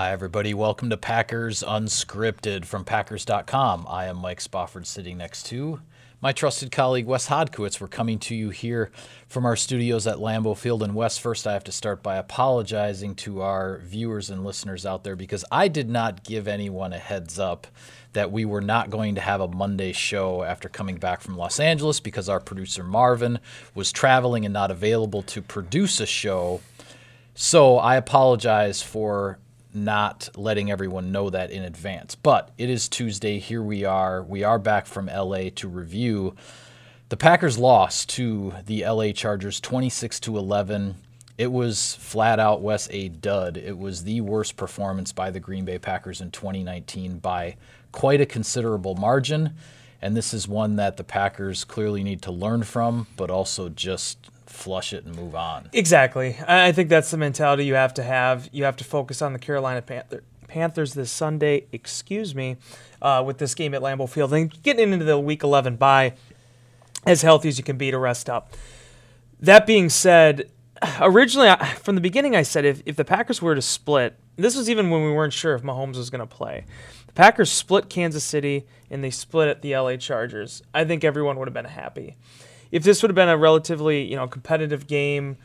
Hi, everybody. Welcome to Packers Unscripted from Packers.com. I am Mike Spofford, sitting next to my trusted colleague Wes Hodkiewicz. We're coming to you here from our studios at Lambeau Field. And Wes, first, I have to start by apologizing to our viewers and listeners out there because I did not give anyone a heads up that we were not going to have a Monday show after coming back from Los Angeles because our producer Marvin was traveling and not available to produce a show. So I apologize for not letting everyone know that in advance. But it is Tuesday. Here we are. We are back from LA to review. The Packers lost to the LA Chargers 26 to 11. It was flat out Wes a dud. It was the worst performance by the Green Bay Packers in 2019 by quite a considerable margin. And this is one that the Packers clearly need to learn from, but also just flush it and move on. Exactly. I think that's the mentality you have to have. You have to focus on the Carolina Panther, Panthers this Sunday, excuse me, uh, with this game at Lambeau Field. And getting into the Week 11 bye as healthy as you can be to rest up. That being said, originally, from the beginning, I said if, if the Packers were to split, this was even when we weren't sure if Mahomes was going to play. The Packers split Kansas City and they split at the LA Chargers. I think everyone would have been happy if this would have been a relatively you know competitive game,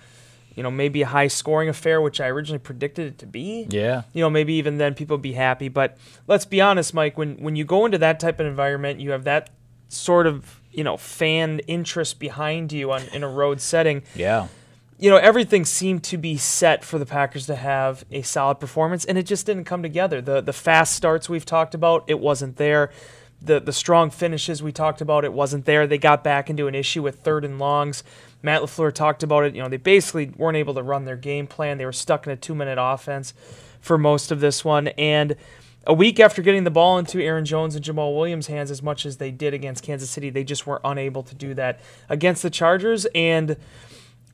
you know maybe a high scoring affair, which I originally predicted it to be. Yeah. You know maybe even then people would be happy. But let's be honest, Mike. When when you go into that type of environment, you have that sort of you know fan interest behind you on in a road setting. Yeah. You know everything seemed to be set for the Packers to have a solid performance, and it just didn't come together. The the fast starts we've talked about, it wasn't there the the strong finishes we talked about it wasn't there. They got back into an issue with third and longs. Matt LaFleur talked about it. You know, they basically weren't able to run their game plan. They were stuck in a two minute offense for most of this one. And a week after getting the ball into Aaron Jones and Jamaal Williams' hands as much as they did against Kansas City, they just were unable to do that against the Chargers. And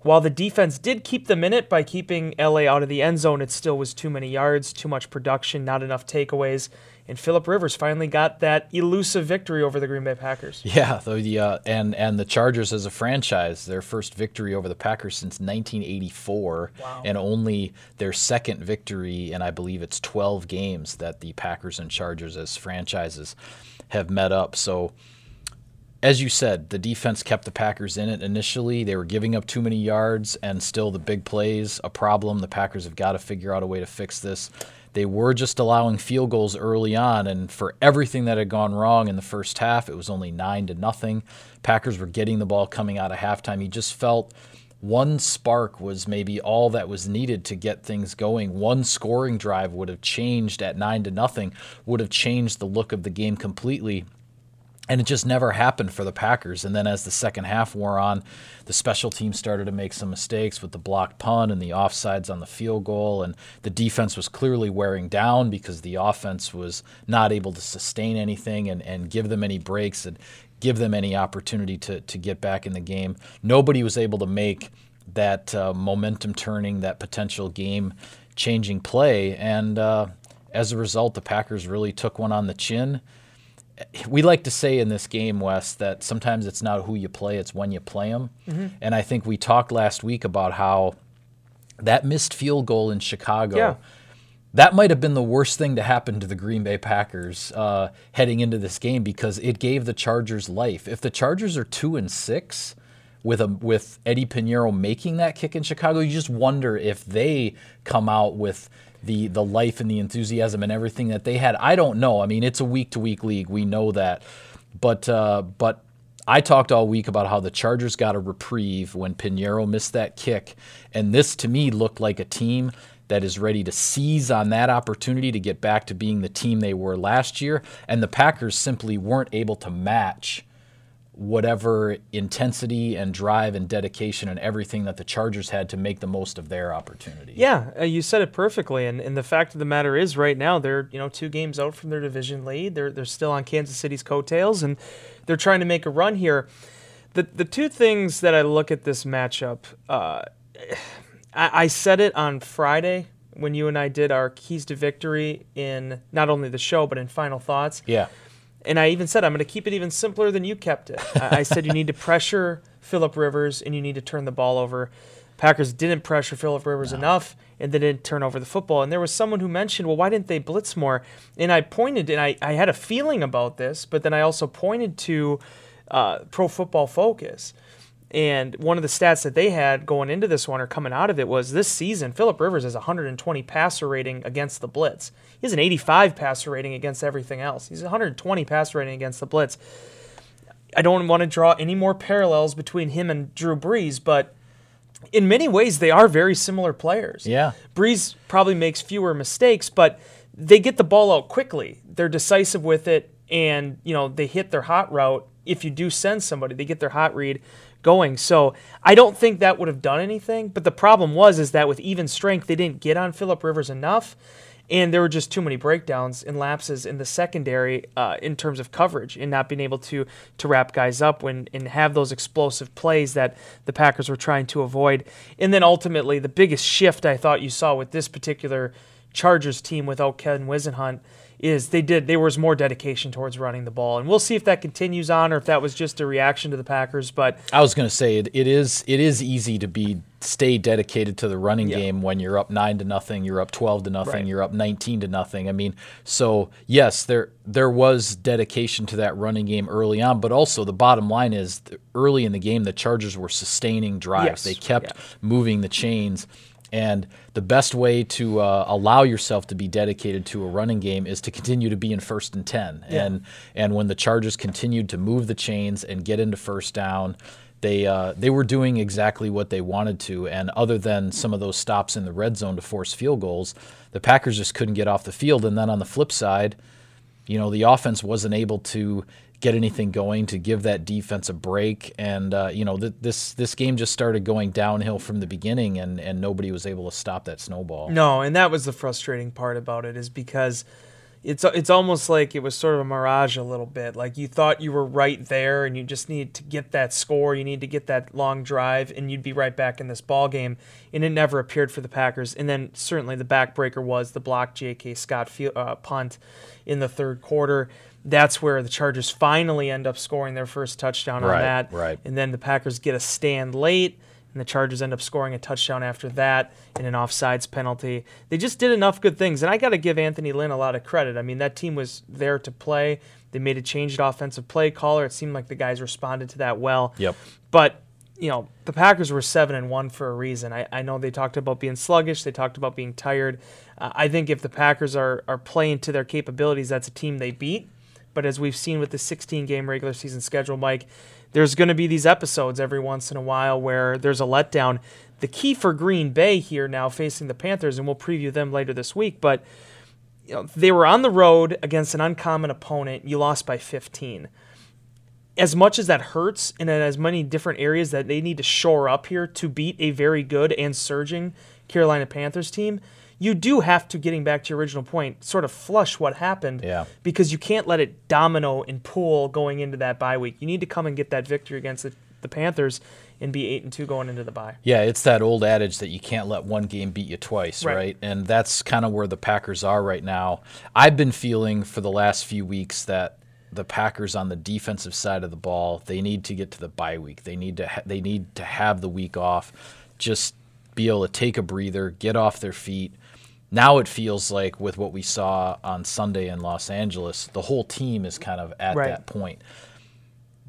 while the defense did keep them in it by keeping LA out of the end zone, it still was too many yards, too much production, not enough takeaways and Philip Rivers finally got that elusive victory over the Green Bay Packers. Yeah, the uh, and and the Chargers as a franchise, their first victory over the Packers since 1984, wow. and only their second victory, and I believe it's 12 games that the Packers and Chargers as franchises have met up. So. As you said, the defense kept the Packers in it initially. They were giving up too many yards, and still the big plays a problem. The Packers have got to figure out a way to fix this. They were just allowing field goals early on, and for everything that had gone wrong in the first half, it was only nine to nothing. Packers were getting the ball coming out of halftime. You just felt one spark was maybe all that was needed to get things going. One scoring drive would have changed at nine to nothing, would have changed the look of the game completely. And it just never happened for the Packers. And then as the second half wore on, the special team started to make some mistakes with the blocked punt and the offsides on the field goal. And the defense was clearly wearing down because the offense was not able to sustain anything and, and give them any breaks and give them any opportunity to, to get back in the game. Nobody was able to make that uh, momentum turning, that potential game changing play. And uh, as a result, the Packers really took one on the chin we like to say in this game, Wes, that sometimes it's not who you play, it's when you play them. Mm-hmm. And I think we talked last week about how that missed field goal in Chicago. Yeah. That might have been the worst thing to happen to the Green Bay Packers uh, heading into this game because it gave the Chargers life. If the Chargers are two and six, with a with Eddy Piñeiro making that kick in Chicago, you just wonder if they come out with the the life and the enthusiasm and everything that they had. I don't know. I mean, it's a week to week league. We know that, but uh, but I talked all week about how the Chargers got a reprieve when Piñeiro missed that kick, and this to me looked like a team that is ready to seize on that opportunity to get back to being the team they were last year, and the Packers simply weren't able to match whatever intensity and drive and dedication and everything that the Chargers had to make the most of their opportunity. Yeah, uh, you said it perfectly. And, and the fact of the matter is, right now they're you know two games out from their division lead. They're they're still on Kansas City's coattails, and they're trying to make a run here. The the two things that I look at this matchup, uh, I, I said it on Friday when you and I did our keys to victory in not only the show but in final thoughts. Yeah and I even said I'm going to keep it even simpler than you kept it. I, I said you need to pressure Philip Rivers and you need to turn the ball over. Packers didn't pressure Philip Rivers no. enough and they didn't turn over the football. And there was someone who mentioned, well, why didn't they blitz more? And I pointed, and I, I had a feeling about this, but then I also pointed to uh, Pro Football Focus. And one of the stats that they had going into this one or coming out of it was this season, Philip Rivers has 120 passer rating against the blitz. He has an 85 passer rating against everything else. He's 120 passer rating against the blitz. I don't want to draw any more parallels between him and Drew Brees, but in many ways they are very similar players. Yeah. Brees probably makes fewer mistakes, but they get the ball out quickly. They're decisive with it and, you know, they hit their hot route. If you do send somebody, they get their hot read going. So I don't think that would have done anything. But the problem was is that with even strength, they didn't get on Philip Rivers enough and there were just too many breakdowns and lapses in the secondary uh, in terms of coverage and not being able to to wrap guys up when and have those explosive plays that the Packers were trying to avoid. And then ultimately, the biggest shift I thought you saw with this particular Chargers team without Ken Whisenhunt is they did there was more dedication towards running the ball, and we'll see if that continues on or if that was just a reaction to the Packers. But I was going to say it, it is it is easy to be stay dedicated to the running yeah. game when you're up nine to nothing, you're up twelve to nothing, right. you're up nineteen to nothing. I mean, so yes, there there was dedication to that running game early on, but also the bottom line is early in the game the Chargers were sustaining drives. Yes. They kept yeah. moving the chains. And the best way to uh, allow yourself to be dedicated to a running game is to continue to be in first and ten. Yeah. And and when the Chargers continued to move the chains and get into first down, they uh, they were doing exactly what they wanted to. And other than some of those stops in the red zone to force field goals, the Packers just couldn't get off the field. And then on the flip side, you know, the offense wasn't able to get anything going to give that defense a break. And uh, you know, th- this this game just started going downhill from the beginning, and and nobody was able to stop that snowball. No, and that was the frustrating part about it is because it's it's almost like it was sort of a mirage a little bit. Like you thought you were right there, and you just needed to get that score. You need to get that long drive, and you'd be right back in this ball game. And it never appeared for the Packers. And then certainly the backbreaker was the block J.K. Scott field, uh, punt in the third quarter that's where the Chargers finally end up scoring their first touchdown right, on that. Right. And then the Packers get a stand late, and the Chargers end up scoring a touchdown after that in an offsides penalty. They just did enough good things, and I got to give Anthony Lynn a lot of credit. I mean, that team was there to play. They made a change at offensive play caller. It seemed like the guys responded to that well. Yep. But you know, the Packers were seven and one for a reason. I, I know they talked about being sluggish. They talked about being tired. Uh, I think if the Packers are are playing to their capabilities, that's a team they beat. But as we've seen with the 16 game regular season schedule, Mike, there's going to be these episodes every once in a while where there's a letdown. The key for Green Bay here now facing the Panthers, and we'll preview them later this week, but you know, they were on the road against an uncommon opponent. You lost by 15. As much as that hurts, and in as many different areas that they need to shore up here to beat a very good and surging Carolina Panthers team, you do have to, getting back to your original point, sort of flush what happened. Yeah. Because you can't let it domino and pool going into that bye week. You need to come and get that victory against the, the Panthers and be eight and two going into the bye. Yeah, it's that old adage that you can't let one game beat you twice, right? right? And that's kind of where the Packers are right now. I've been feeling for the last few weeks that the Packers on the defensive side of the ball, they need to get to the bye week. They need to ha- they need to have the week off, just be able to take a breather, get off their feet, now it feels like with what we saw on Sunday in Los Angeles, the whole team is kind of at right. that point.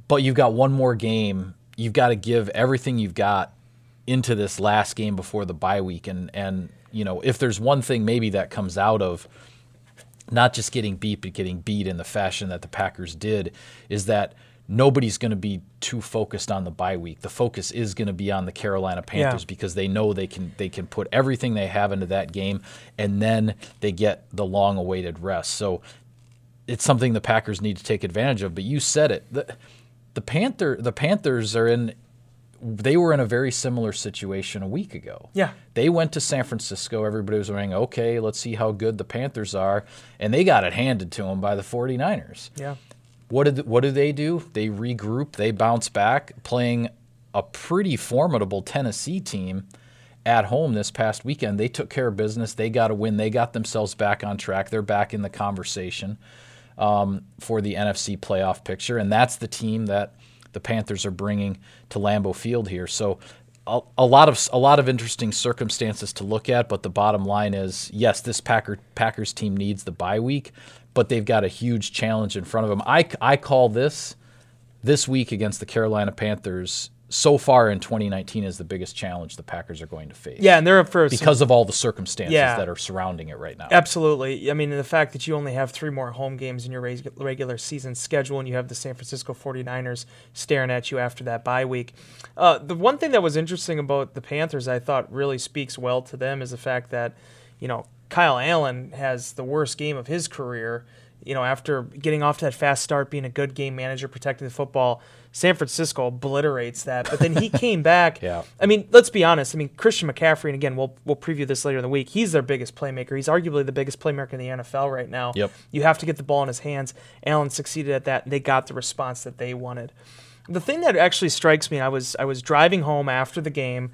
But you've got one more game. You've got to give everything you've got into this last game before the bye week. And and you know, if there's one thing maybe that comes out of not just getting beat, but getting beat in the fashion that the Packers did, is that nobody's going to be too focused on the bye week. The focus is going to be on the Carolina Panthers yeah. because they know they can they can put everything they have into that game, and then they get the long awaited rest. So it's something the Packers need to take advantage of. But you said it. The, the Panther the Panthers are in they were in a very similar situation a week ago. Yeah. They went to San Francisco. Everybody was saying, okay, let's see how good the Panthers are. And they got it handed to them by the 49ers. Yeah. What did what do they do? They regroup, they bounce back, playing a pretty formidable Tennessee team at home this past weekend. They took care of business. They got a win. They got themselves back on track. They're back in the conversation um, for the NFC playoff picture, and that's the team that the Panthers are bringing to Lambeau Field here. So a, a, lot of a lot of interesting circumstances to look at, but the bottom line is yes, this Packer Packers team needs the bye week, but they've got a huge challenge in front of them. I I call this this week against the Carolina Panthers so far in 2019 is the biggest challenge the Packers are going to face. Yeah, and they're up for because some, of all the circumstances yeah, that are surrounding it right now. Absolutely. I mean, the fact that you only have three more home games in your regular season schedule, and you have the San Francisco 49ers staring at you after that bye week. Uh, the one thing that was interesting about the Panthers, I thought really speaks well to them, is the fact that, you know, Kyle Allen has the worst game of his career. You know, after getting off to that fast start, being a good game manager, protecting the football San Francisco obliterates that. But then he came back. yeah. I mean, let's be honest. I mean, Christian McCaffrey, and again, we'll we'll preview this later in the week. He's their biggest playmaker. He's arguably the biggest playmaker in the NFL right now. Yep. You have to get the ball in his hands. Allen succeeded at that. They got the response that they wanted. The thing that actually strikes me, I was I was driving home after the game.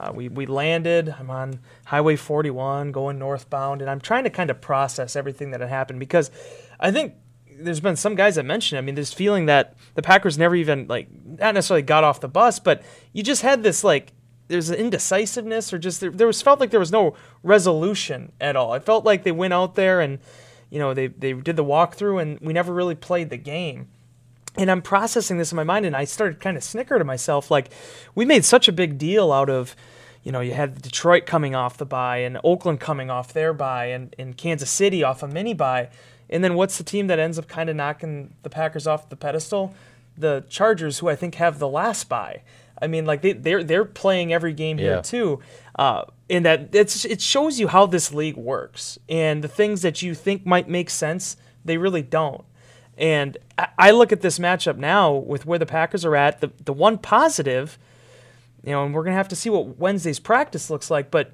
Uh, we, we landed. I'm on Highway 41 going northbound, and I'm trying to kind of process everything that had happened because I think there's been some guys that mentioned. I mean, this feeling that the Packers never even like not necessarily got off the bus, but you just had this like there's an indecisiveness or just there, there was felt like there was no resolution at all. It felt like they went out there and you know they they did the walkthrough and we never really played the game. And I'm processing this in my mind, and I started kind of snicker to myself, like we made such a big deal out of you know, you had Detroit coming off the bye and Oakland coming off their bye and, and Kansas City off a mini bye. And then what's the team that ends up kind of knocking the Packers off the pedestal? The Chargers, who I think have the last bye. I mean, like they they're they're playing every game yeah. here too, uh, and that it's it shows you how this league works and the things that you think might make sense, they really don't. And I, look at this matchup now with where the Packers are at. The the one positive, you know, and we're gonna have to see what Wednesday's practice looks like, but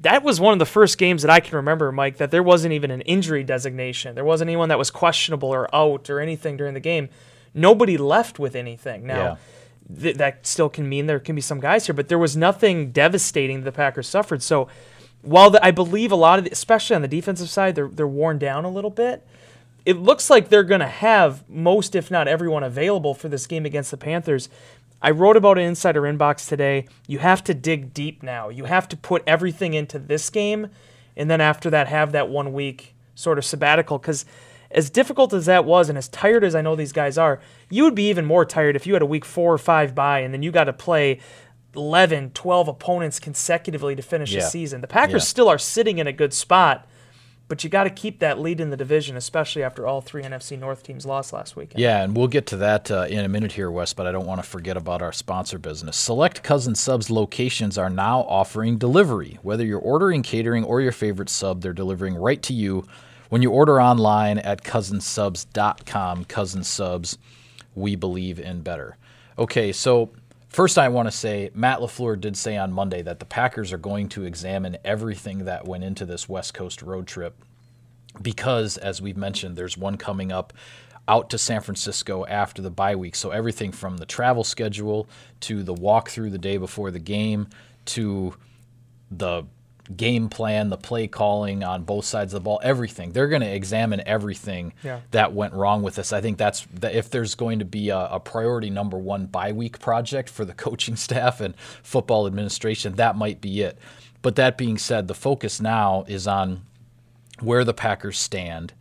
that was one of the first games that I can remember, Mike, that there wasn't even an injury designation. There wasn't anyone that was questionable or out or anything during the game. Nobody left with anything. Now, yeah. th- that still can mean there can be some guys here, but there was nothing devastating the Packers suffered. So, while the, I believe a lot of, the, especially on the defensive side, they're they're worn down a little bit. It looks like they're going to have most, if not everyone, available for this game against the Panthers. I wrote about an insider inbox today. You have to dig deep now. You have to put everything into this game, and then after that, have that one week sort of sabbatical. Because as difficult as that was, and as tired as I know these guys are, you would be even more tired if you had a week four or five bye, and then you got to play 11, 12 opponents consecutively to finish yeah. the season. The Packers yeah. still are sitting in a good spot but you got to keep that lead in the division, especially after all three NFC North teams lost last weekend. Yeah, and we'll get to that uh, in a minute here, Wes, but I don't want to forget about our sponsor business. Select Cousin Subs locations are now offering delivery. Whether you're ordering catering or your favorite sub, they're delivering right to you when you order online at cousinsubs.com. Cousin Subs, we believe in better. Okay, so First, I want to say Matt LaFleur did say on Monday that the Packers are going to examine everything that went into this West Coast road trip because, as we've mentioned, there's one coming up out to San Francisco after the bye week. So, everything from the travel schedule to the walkthrough the day before the game to the game plan, the play calling on both sides of the ball, everything. They're going to examine everything yeah. that went wrong with this. I think that's that if there's going to be a, a, priority number one bye week project for the coaching staff and football administration, that might be it. But that being said, the focus now is on where the Packers stand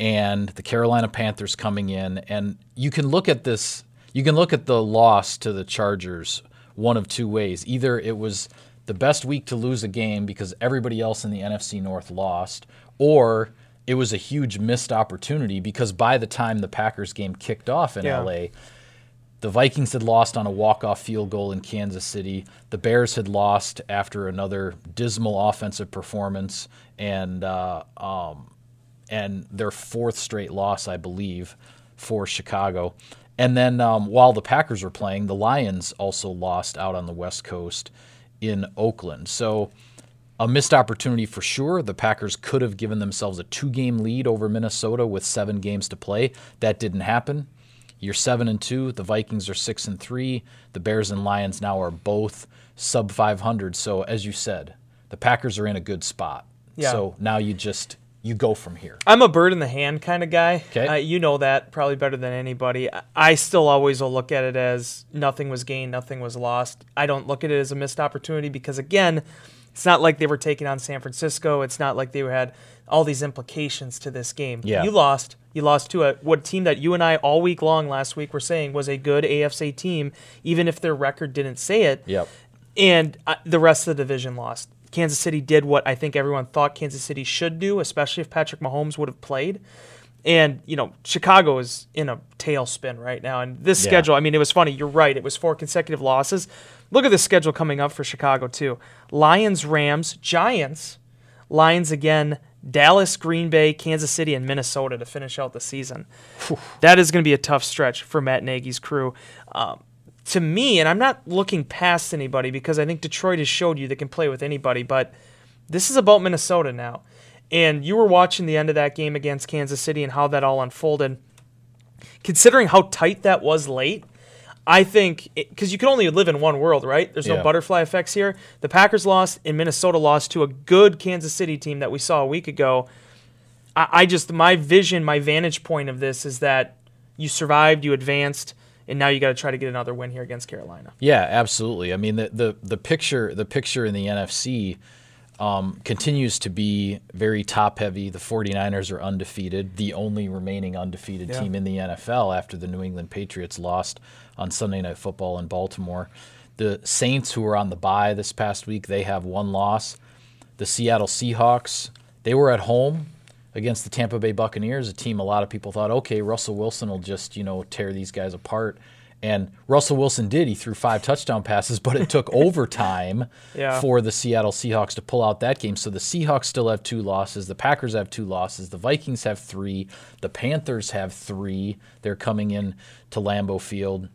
and the Carolina Panthers coming in. And you can look at this, you can look at the loss to the Chargers one of two ways. Either it was the best week to lose a game because everybody else in the NFC North lost, or it was a huge missed opportunity because by the time the Packers game kicked off in yeah. LA, the Vikings had lost on a walk-off field goal in Kansas City. The Bears had lost after another dismal offensive performance, and uh, um, and their fourth straight loss, I believe, for Chicago. And then um, while the Packers were playing, the Lions also lost out on the West Coast in Oakland. So a missed opportunity for sure. The Packers could have given themselves a two game lead over Minnesota with seven games to play. That didn't happen. You're seven and two. The Vikings are six and three. The Bears and Lions now are both sub 500. So as you said, the Packers are in a good spot. Yeah. So now you just you go from here. I'm a bird in the hand kind of guy. 'Kay. Uh, you know that probably better than anybody. I- I still always will look at it as nothing was gained, nothing was lost. I don't look at it as a missed opportunity because, again, it's not like they were taking on San Francisco. It's not like they had all these implications to this game. Yeah. You lost. You lost to a what team that you and I all week long last week were saying was a good AFC team, even if their record didn't say it Yep. and uh, the rest of the division lost. Kansas City did what I think everyone thought Kansas City should do, especially if Patrick Mahomes would have played. And you know, Chicago is in a tailspin right now. And this Yeah. schedule, I mean, it was funny. You're right. It was four consecutive losses. Look at the schedule coming up for Chicago too: Lions, Rams, Giants, Lions again, Dallas, Green Bay, Kansas City, and Minnesota to finish out the season. That is going to be a tough stretch for Matt Nagy's crew. Um, to me, and I'm not looking past anybody because I think Detroit has showed you they can play with anybody, but this is about Minnesota now. And you were watching the end of that game against Kansas City and how that all unfolded. Considering how tight that was late, I think because you can only live in one world, right? There's no Yeah. butterfly effects here. The Packers lost and Minnesota lost to a good Kansas City team that we saw a week ago. I, I just my vision, my vantage point of this is that you survived, you advanced, and now you got to try to get another win here against Carolina. Yeah, absolutely. I mean, the the, the picture the picture in the NFC um, continues to be very top heavy. The 49ers are undefeated, the only remaining undefeated Yeah. team in the NFL after the New England Patriots lost on Sunday Night Football in Baltimore. The Saints, who were on the bye this past week, they have one loss. The Seattle Seahawks, they were at home against the Tampa Bay Buccaneers, a team a lot of people thought, okay, Russell Wilson will just, you know, tear these guys apart. And Russell Wilson did. He threw five touchdown passes, but it took overtime Yeah. for the Seattle Seahawks to pull out that game. So the Seahawks still have two losses. The Packers have two losses. The Vikings have three. The Panthers have three. They're coming in to Lambeau Field.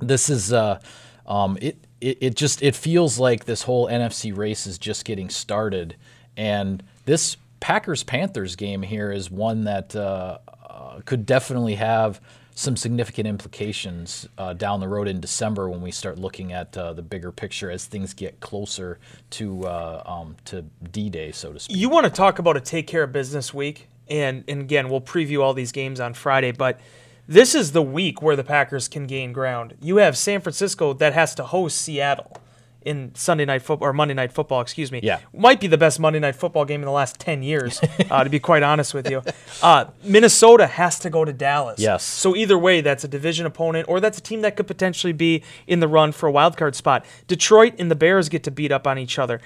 This is uh, um, it, it. It just it feels like this whole NFC race is just getting started, and this Packers Panthers game here is one that uh, uh, could definitely have some significant implications uh, down the road in December when we start looking at uh, the bigger picture as things get closer to uh, um, to D-Day, so to speak. You want to talk about a take care of business week, and and again, we'll preview all these games on Friday, but this is the week where the Packers can gain ground. You have San Francisco that has to host Seattle in Sunday night football or Monday night football, excuse me. Yeah. might be the best Monday night football game in the last ten years, uh, to be quite honest with you. Uh, Minnesota has to go to Dallas. Yes. So either way, that's a division opponent, or that's a team that could potentially be in the run for a wild card spot. Detroit and the Bears get to beat up on each other.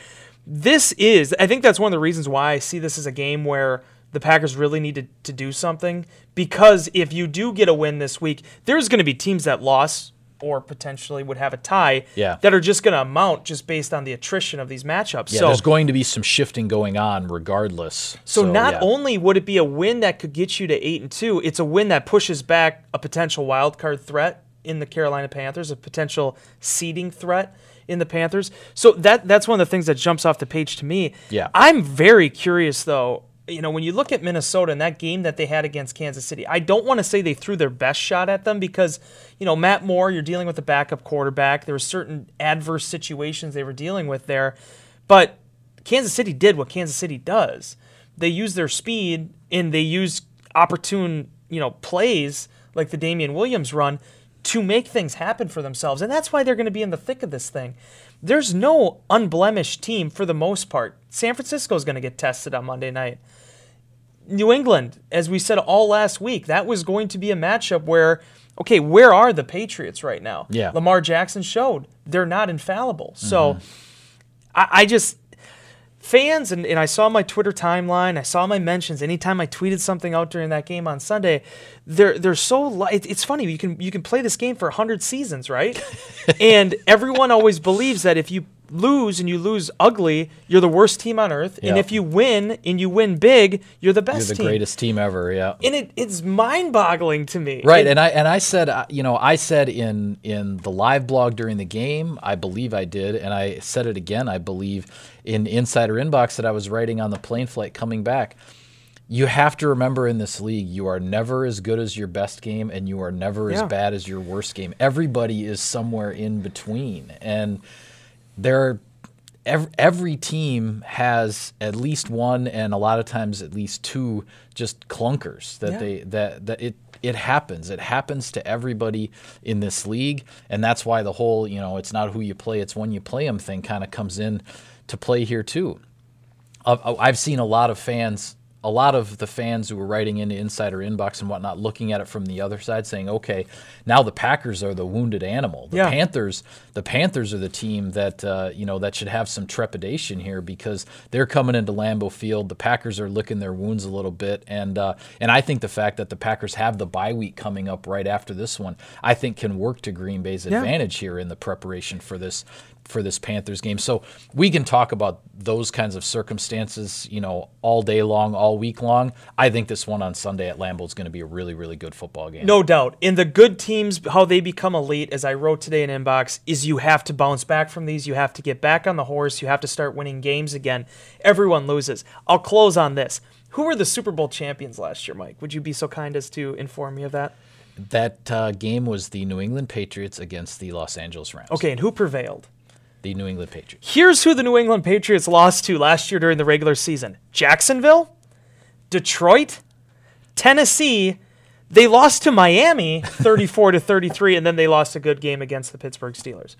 This is, I think, that's one of the reasons why I see this as a game where the Packers really need to, to do something. Because if you do get a win this week, there's going to be teams that lost or potentially would have a tie Yeah. that are just going to amount just based on the attrition of these matchups. Yeah, so there's going to be some shifting going on regardless. so, not yeah. only would it be a win that could get you to eight and two, it's a win that pushes back a potential wild card threat in the Carolina Panthers, a potential seeding threat in the Panthers. So that that's one of the things that jumps off the page to me. Yeah. I'm very curious though. You know, when you look at Minnesota and that game that they had against Kansas City, I don't want to say they threw their best shot at them because, you know, Matt Moore, you're dealing with a backup quarterback. There were certain adverse situations they were dealing with there. But Kansas City did what Kansas City does. They use their speed and they use opportune, you know, plays like the Damien Williams run to make things happen for themselves. And that's why they're going to be in the thick of this thing. There's no unblemished team for the most part. San Francisco is going to get tested on Monday night. New England, as we said all last week, that was going to be a matchup where, okay, where are the Patriots right now? Yeah. Lamar Jackson showed they're not infallible. So mm-hmm. I, I just, fans, and, and I saw my Twitter timeline, I saw my mentions. Anytime I tweeted something out during that game on Sunday, they're they're so li- it, it's funny. You can you can play this game for hundred seasons, right? and everyone always believes that if you lose and you lose ugly, you're the worst team on earth, and if you win and you win big, you're the best. You're the team. greatest team ever. Yeah. And it, it's mind-boggling to me. Right, And- and I and I said, uh, you know, I said in in the live blog during the game, I believe I did, and I said it again, I believe in Insider Inbox that I was writing on the plane flight coming back. You have to remember in this league, you are never as good as your best game, and you are never Yeah. as bad as your worst game. Everybody is somewhere in between, and there. every, every team has at least one and a lot of times at least two just clunkers that Yeah. they that that it it happens it happens to everybody in this league and that's why the whole you know it's not who you play it's when you play them thing kind of comes in to play here too I've seen a lot of fans, a lot of the fans who were writing into Insider Inbox and whatnot, looking at it from the other side, saying, "Okay, now the Packers are the wounded animal. The Yeah. Panthers, the Panthers are the team that uh, you know that should have some trepidation here because they're coming into Lambeau Field. The Packers are licking their wounds a little bit, and uh, and I think the fact that the Packers have the bye week coming up right after this one, I think can work to Green Bay's Yeah. advantage here in the preparation for this for this Panthers game. So we can talk about those kinds of circumstances, you know, all day long, all week long. I think this one on Sunday at Lambeau is going to be a really, really good football game. No doubt. In the good teams, how they become elite, as I wrote today in Inbox, is you have to bounce back from these. You have to get back on the horse. You have to start winning games again. Everyone loses. I'll close on this. Who were the Super Bowl champions last year, Mike? Would you be so kind as to inform me of that? That uh, game was the New England Patriots against the Los Angeles Rams. Okay, and who prevailed? The New England Patriots. Here's who the New England Patriots lost to last year during the regular season Jacksonville, Detroit, Tennessee. They lost to Miami 34 to 33, and then they lost a good game against the Pittsburgh Steelers.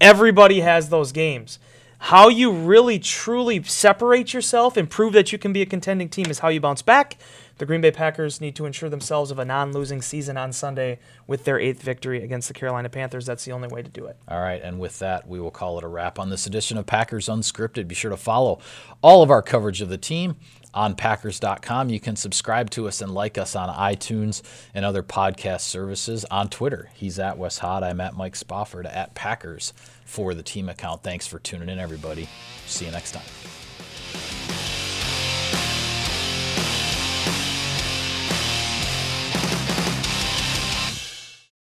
Everybody has those games. How you really truly separate yourself and prove that you can be a contending team is how you bounce back. The Green Bay Packers need to ensure themselves of a non losing season on Sunday with their eighth victory against the Carolina Panthers. That's the only way to do it. All right, and with that, we will call it a wrap on this edition of Packers Unscripted. Be sure to follow all of our coverage of the team on Packers.com. You can subscribe to us and like us on iTunes and other podcast services. On Twitter, he's at Wes Hod. I'm at Mike Spofford at Packers for the team account. Thanks for tuning in, everybody. See you next time.